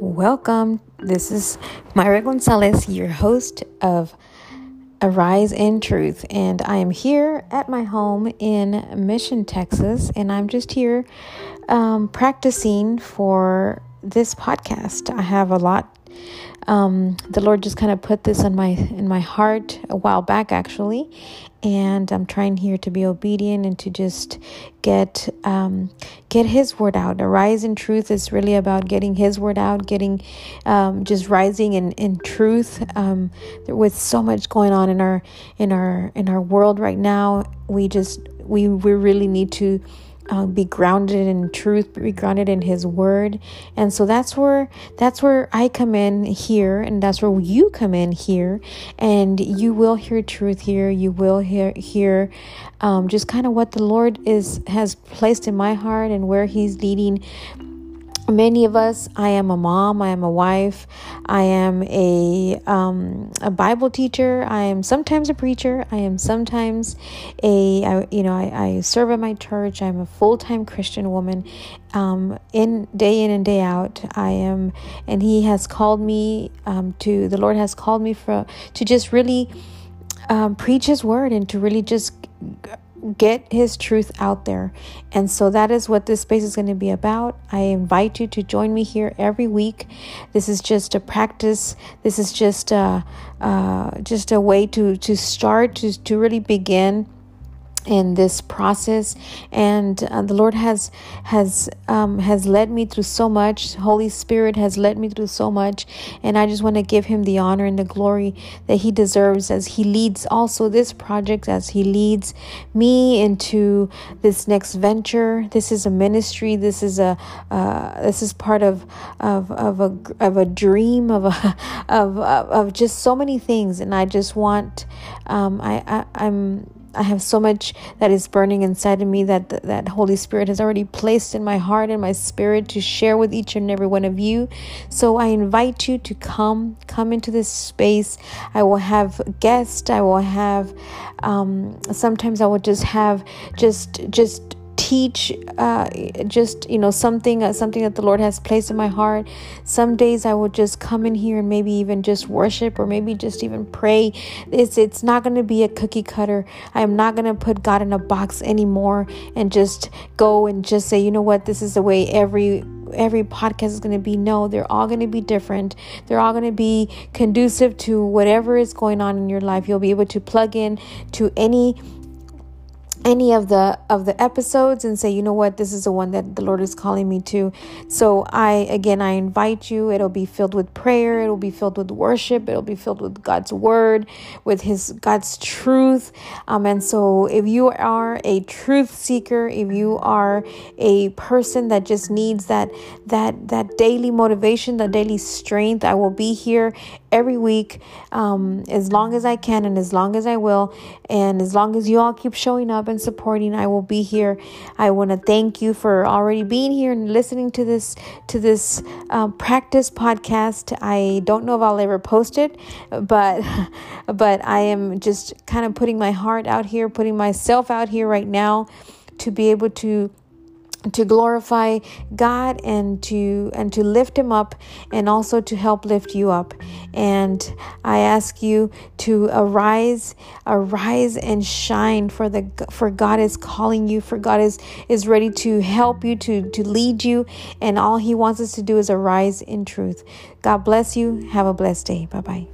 Welcome. This is Myra Gonzalez, your host of Arise in Truth. And I am here at my home in Mission, Texas. And I'm just here um, practicing for this podcast. I have a lot um, the Lord just kind of put this in my in my heart a while back, actually, and I'm trying here to be obedient and to just get um, get His word out. Arise in truth is really about getting His word out, getting um, just rising in in truth. Um, with so much going on in our in our in our world right now, we just we we really need to uh, be grounded in truth, be grounded in His Word, and so that's where that's where I come in here, and that's where you come in here, and you will hear truth here. You will hear hear um, just kind of what the Lord is has placed in my heart and where He's leading many of us i am a mom i am a wife i am a um, a bible teacher i am sometimes a preacher i am sometimes a I, you know I, I serve at my church i'm a full-time christian woman. Um, in day in and day out i am and he has called me um, to the lord has called me for to just really um, preach his word and to really just get his truth out there. And so that is what this space is going to be about. I invite you to join me here every week. This is just a practice. This is just a uh, just a way to to start to to really begin in this process and uh, the lord has has um, has led me through so much. Holy spirit has led me through so much and i just want to give him the honor and the glory that he deserves as he leads also this project as he leads me into this next venture. This is a ministry. This is a uh, this is part of of of a of a dream of a of of, of just so many things and i just want um, I, I i'm I have so much that is burning inside of me that that Holy Spirit has already placed in my heart and my spirit to share with each and every one of you. So I invite you to come, come into this space. I will have guests. I will have. Um, sometimes I will just have just just teach uh, just you know something uh, something that the lord has placed in my heart. Some days i will just come in here and maybe even just worship or maybe just even pray. It's it's not going to be a cookie cutter. I am not going to put god in a box anymore and just go and just say you know what? This is the way every every podcast is going to be. No they're all going to be different. They're all going to be conducive to whatever is going on in your life. You'll be able to plug in to any any of the of the episodes and say you know what? This is the one that the lord is calling me to. So i again i invite you. It'll be filled with prayer. It'll be filled with worship. It'll be filled with god's word with his god's truth. Um and so if you are a truth seeker if you are a person that just needs that that that daily motivation that daily strength i will be here every week um, as long as I can and as long as I will. And as long as you all keep showing up and supporting, I will be here. I want to thank you for already being here and listening to this to this um, practice podcast. I don't know if I'll ever post it, but but I am just kind of putting my heart out here, putting myself out here right now to be able to to glorify God and to and to lift him up and also to help lift you up. And I ask you to arise arise and shine for the for God is calling you for God is is ready to help you to to lead you. And all he wants us to do is arise in truth. God bless you. Have a blessed day. Bye bye